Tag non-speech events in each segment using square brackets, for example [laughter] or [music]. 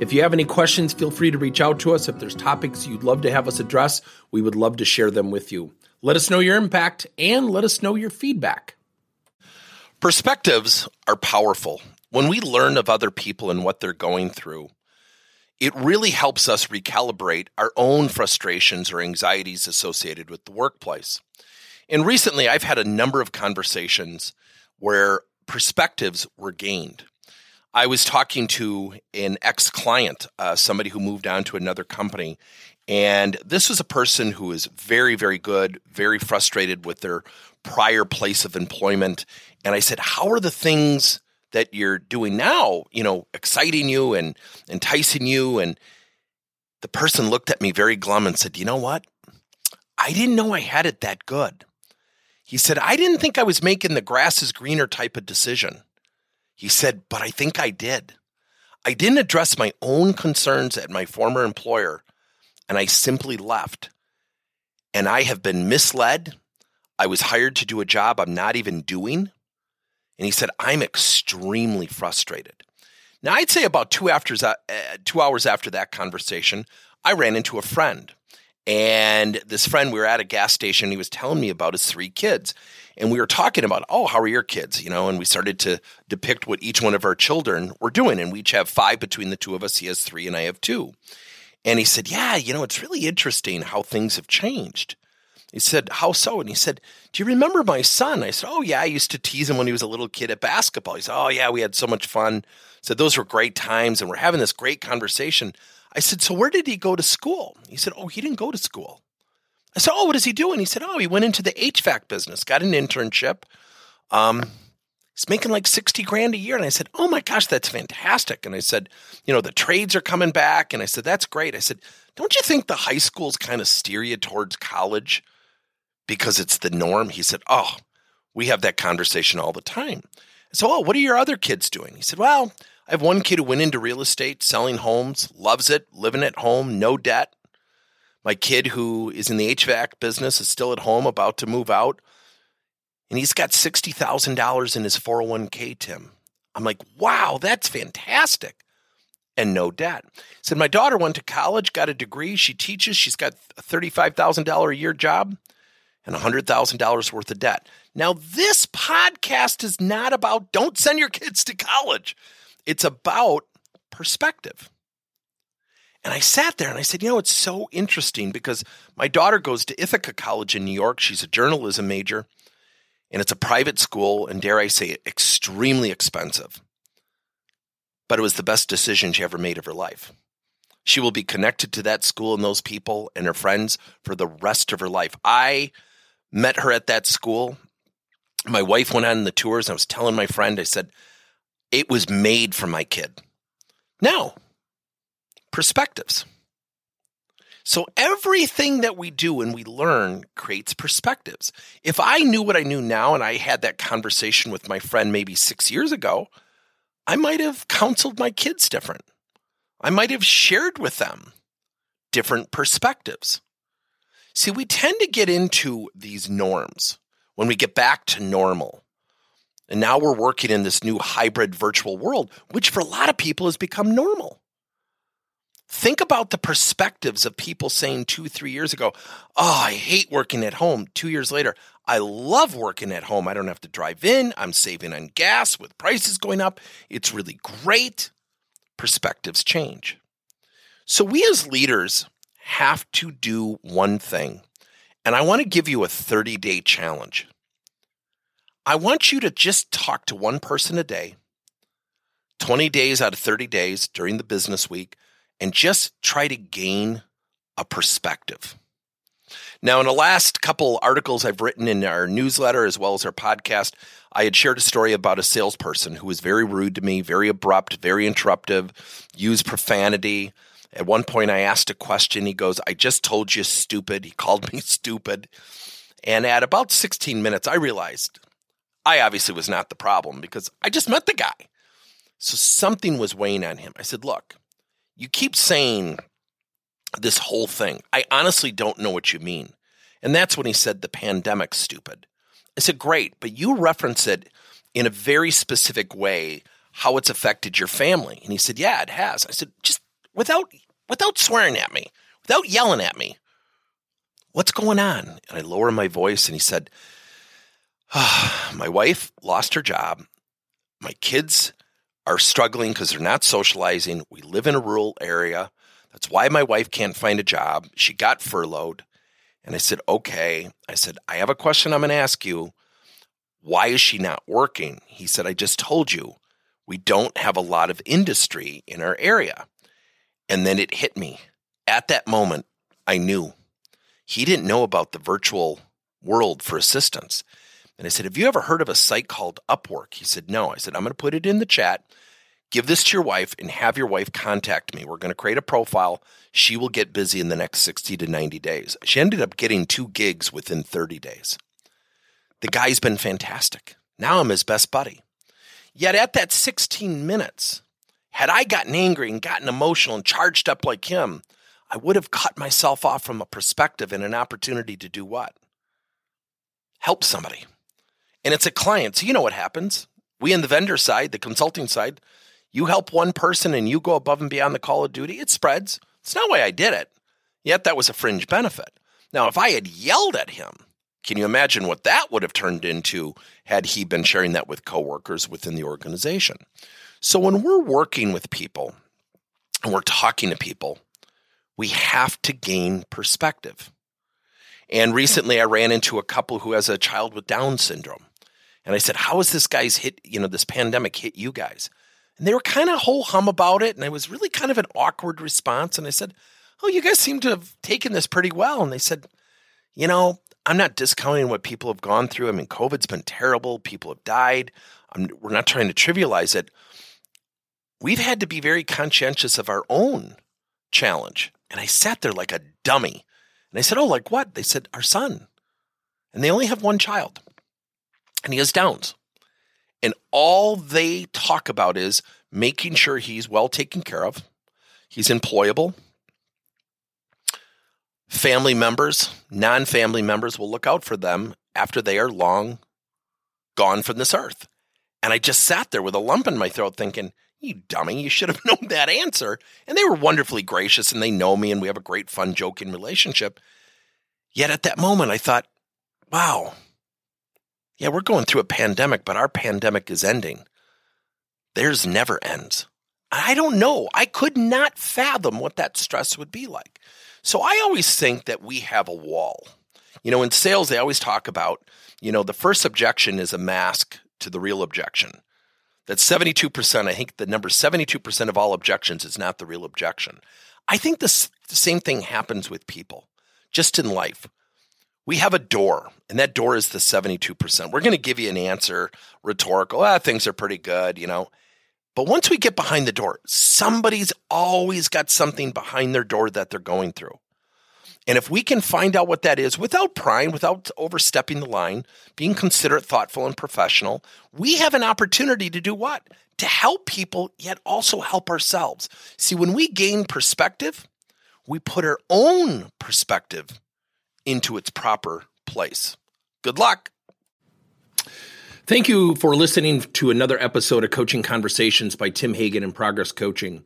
If you have any questions, feel free to reach out to us. If there's topics you'd love to have us address, we would love to share them with you. Let us know your impact and let us know your feedback. Perspectives are powerful. When we learn of other people and what they're going through, it really helps us recalibrate our own frustrations or anxieties associated with the workplace. And recently, I've had a number of conversations where perspectives were gained. I was talking to an ex client, uh, somebody who moved on to another company. And this was a person who was very, very good, very frustrated with their prior place of employment. And I said, How are the things that you're doing now, you know, exciting you and enticing you? And the person looked at me very glum and said, You know what? I didn't know I had it that good. He said, I didn't think I was making the grass is greener type of decision. He said, But I think I did. I didn't address my own concerns at my former employer, and I simply left. And I have been misled. I was hired to do a job I'm not even doing. And he said, I'm extremely frustrated. Now, I'd say about two, after, uh, two hours after that conversation, I ran into a friend. And this friend, we were at a gas station. He was telling me about his three kids and we were talking about, oh, how are your kids? You know, and we started to depict what each one of our children were doing. And we each have five between the two of us. He has three, and I have two. And he said, yeah, you know, it's really interesting how things have changed. He said, How so? And he said, Do you remember my son? I said, Oh, yeah, I used to tease him when he was a little kid at basketball. He said, Oh, yeah, we had so much fun. I said, Those were great times, and we're having this great conversation. I said, So where did he go to school? He said, Oh, he didn't go to school. I said, "Oh, what is he doing?" He said, "Oh, he went into the HVAC business, got an internship. Um, he's making like sixty grand a year." And I said, "Oh my gosh, that's fantastic!" And I said, "You know, the trades are coming back." And I said, "That's great." I said, "Don't you think the high schools kind of steer you towards college because it's the norm?" He said, "Oh, we have that conversation all the time." So, "Oh, what are your other kids doing?" He said, "Well." I have one kid who went into real estate, selling homes, loves it, living at home, no debt. My kid, who is in the HVAC business, is still at home, about to move out, and he's got $60,000 in his 401k, Tim. I'm like, wow, that's fantastic. And no debt. Said, my daughter went to college, got a degree. She teaches. She's got a $35,000 a year job and $100,000 worth of debt. Now, this podcast is not about don't send your kids to college, it's about perspective. And I sat there and I said, you know, it's so interesting because my daughter goes to Ithaca College in New York. She's a journalism major, and it's a private school, and dare I say, extremely expensive. But it was the best decision she ever made of her life. She will be connected to that school and those people and her friends for the rest of her life. I met her at that school. My wife went on the tours. And I was telling my friend, I said, it was made for my kid. Now, perspectives. So everything that we do and we learn creates perspectives. If I knew what I knew now and I had that conversation with my friend maybe six years ago, I might have counseled my kids different. I might have shared with them different perspectives. See, we tend to get into these norms when we get back to normal. And now we're working in this new hybrid virtual world, which for a lot of people has become normal. Think about the perspectives of people saying two, three years ago, Oh, I hate working at home. Two years later, I love working at home. I don't have to drive in. I'm saving on gas with prices going up. It's really great. Perspectives change. So, we as leaders have to do one thing. And I want to give you a 30 day challenge. I want you to just talk to one person a day, 20 days out of 30 days during the business week and just try to gain a perspective. Now, in the last couple articles I've written in our newsletter as well as our podcast, I had shared a story about a salesperson who was very rude to me, very abrupt, very interruptive, used profanity. At one point, I asked a question. He goes, I just told you stupid. He called me [laughs] stupid. And at about 16 minutes, I realized I obviously was not the problem because I just met the guy. So something was weighing on him. I said, Look, you keep saying this whole thing. I honestly don't know what you mean. And that's when he said the pandemic stupid. I said, Great, but you reference it in a very specific way how it's affected your family. And he said, Yeah, it has. I said, just without without swearing at me, without yelling at me. What's going on? And I lower my voice and he said, oh, My wife lost her job. My kids are struggling because they're not socializing. We live in a rural area. That's why my wife can't find a job. She got furloughed. And I said, Okay. I said, I have a question I'm going to ask you. Why is she not working? He said, I just told you we don't have a lot of industry in our area. And then it hit me. At that moment, I knew he didn't know about the virtual world for assistance. And I said, Have you ever heard of a site called Upwork? He said, No. I said, I'm going to put it in the chat. Give this to your wife and have your wife contact me. We're going to create a profile. She will get busy in the next 60 to 90 days. She ended up getting two gigs within 30 days. The guy's been fantastic. Now I'm his best buddy. Yet at that 16 minutes, had I gotten angry and gotten emotional and charged up like him, I would have cut myself off from a perspective and an opportunity to do what? Help somebody. And it's a client. So you know what happens. We in the vendor side, the consulting side, you help one person and you go above and beyond the call of duty, it spreads. It's not why I did it. Yet that was a fringe benefit. Now, if I had yelled at him, can you imagine what that would have turned into had he been sharing that with coworkers within the organization? So when we're working with people and we're talking to people, we have to gain perspective. And recently I ran into a couple who has a child with Down syndrome. And I said, How has this guy's hit, you know, this pandemic hit you guys? And they were kind of whole hum about it. And it was really kind of an awkward response. And I said, Oh, you guys seem to have taken this pretty well. And they said, You know, I'm not discounting what people have gone through. I mean, COVID's been terrible. People have died. I'm, we're not trying to trivialize it. We've had to be very conscientious of our own challenge. And I sat there like a dummy. And I said, Oh, like what? They said, Our son. And they only have one child. And he has Downs. And all they talk about is making sure he's well taken care of, he's employable, family members, non family members will look out for them after they are long gone from this earth. And I just sat there with a lump in my throat thinking, you dummy, you should have [laughs] known that answer. And they were wonderfully gracious and they know me and we have a great, fun, joking relationship. Yet at that moment, I thought, wow, yeah, we're going through a pandemic, but our pandemic is ending. Theirs never ends. I don't know. I could not fathom what that stress would be like. So I always think that we have a wall. You know, in sales, they always talk about, you know, the first objection is a mask to the real objection. That 72%, I think the number 72% of all objections is not the real objection. I think this, the same thing happens with people, just in life. We have a door, and that door is the 72%. We're going to give you an answer, rhetorical, ah, things are pretty good, you know. But once we get behind the door, somebody's always got something behind their door that they're going through. And if we can find out what that is without prying, without overstepping the line, being considerate, thoughtful, and professional, we have an opportunity to do what? To help people, yet also help ourselves. See, when we gain perspective, we put our own perspective into its proper place. Good luck. Thank you for listening to another episode of Coaching Conversations by Tim Hagen and Progress Coaching.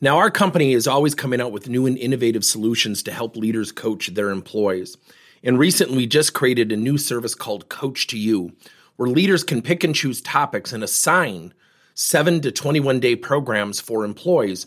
Now, our company is always coming out with new and innovative solutions to help leaders coach their employees. And recently, we just created a new service called Coach to You, where leaders can pick and choose topics and assign seven to 21 day programs for employees